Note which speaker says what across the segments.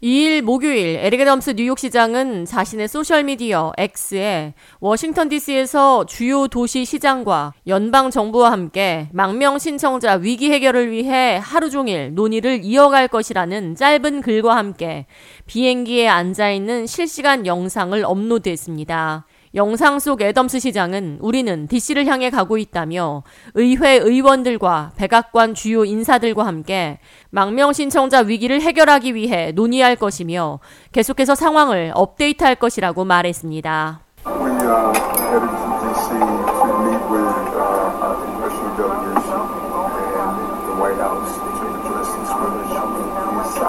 Speaker 1: 2일 목요일 에릭 애덤스 뉴욕시장은 자신의 소셜미디어 X에 워싱턴 DC에서 주요 도시 시장과 연방 정부와 함께 망명 신청자 위기 해결을 위해 하루 종일 논의를 이어갈 것이라는 짧은 글과 함께 비행기에 앉아 있는 실시간 영상을 업로드했습니다. 영상 속 애덤스 시장은 우리는 DC를 향해 가고 있다며 의회 의원들과 백악관 주요 인사들과 함께 망명 신청자 위기를 해결하기 위해 논의할 것이며 계속해서 상황을 업데이트할 것이라고 말했습니다. We,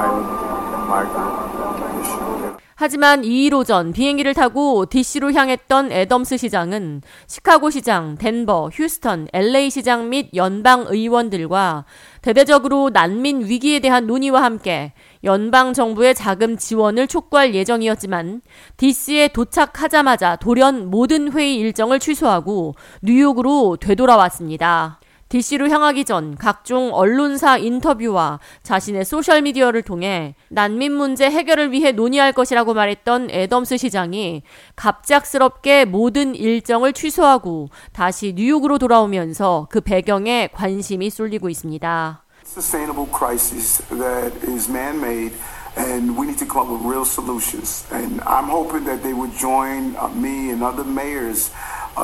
Speaker 1: uh, 하지만 2일 오전 비행기를 타고 DC로 향했던 애덤스 시장은 시카고 시장, 덴버, 휴스턴, LA 시장 및 연방 의원들과 대대적으로 난민 위기에 대한 논의와 함께 연방 정부의 자금 지원을 촉구할 예정이었지만 DC에 도착하자마자 돌연 모든 회의 일정을 취소하고 뉴욕으로 되돌아왔습니다. DC로 향하기 전 각종 언론사 인터뷰와 자신의 소셜미디어를 통해 난민 문제 해결을 위해 논의할 것이라고 말했던 애덤스 시장이 갑작스럽게 모든 일정을 취소하고 다시 뉴욕으로 돌아오면서 그 배경에 관심이 쏠리고 있습니다. Uh, uh,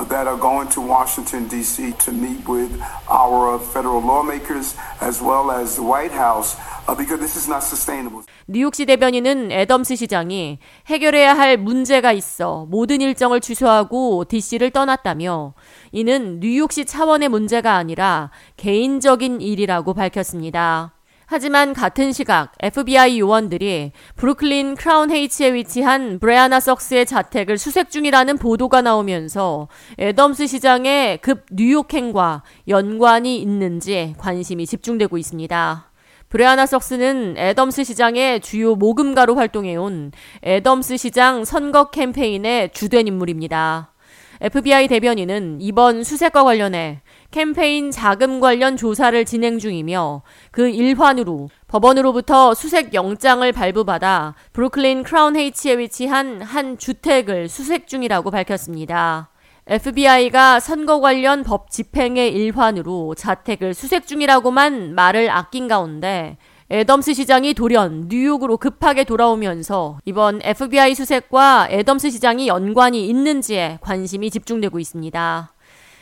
Speaker 1: that are going to Washington, D.C. to meet with our federal lawmakers as well as the White House uh, because this is not sustainable. 뉴욕시 대변인은 애덤스 시장이 해결해야 할 문제가 있어 모든 일정을 취소하고 DC를 떠났다며 이는 뉴욕시 차원의 문제가 아니라 개인적인 일이라고 밝혔습니다. 하지만 같은 시각 FBI 요원들이 브루클린 크라운 하이츠에 위치한 브레아나 석스의 자택을 수색 중이라는 보도가 나오면서 애덤스 시장의 급 뉴욕행과 연관이 있는지 관심이 집중되고 있습니다. 브레아나 석스는 애덤스 시장의 주요 모금가로 활동해온 애덤스 시장 선거 캠페인의 주된 인물입니다. FBI 대변인은 이번 수색과 관련해 캠페인 자금 관련 조사를 진행 중이며 그 일환으로 법원으로부터 수색 영장을 발부받아 브루클린 크라운 헤이츠에 위치한 한 주택을 수색 중이라고 밝혔습니다. FBI가 선거 관련 법 집행의 일환으로 자택을 수색 중이라고만 말을 아낀 가운데 애덤스 시장이 돌연 뉴욕으로 급하게 돌아오면서 이번 FBI 수색과 애덤스 시장이 연관이 있는지에 관심이 집중되고 있습니다.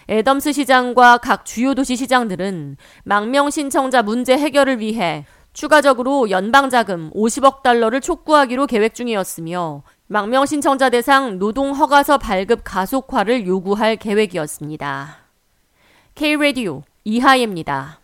Speaker 1: 애덤스 시장과 각 주요 도시 시장들은 망명 신청자 문제 해결을 위해 추가적으로 연방 자금 50억 달러를 촉구하기로 계획 중이었으며 망명 신청자 대상 노동 허가서 발급 가속화를 요구할 계획이었습니다. K-Radio 이하예입니다.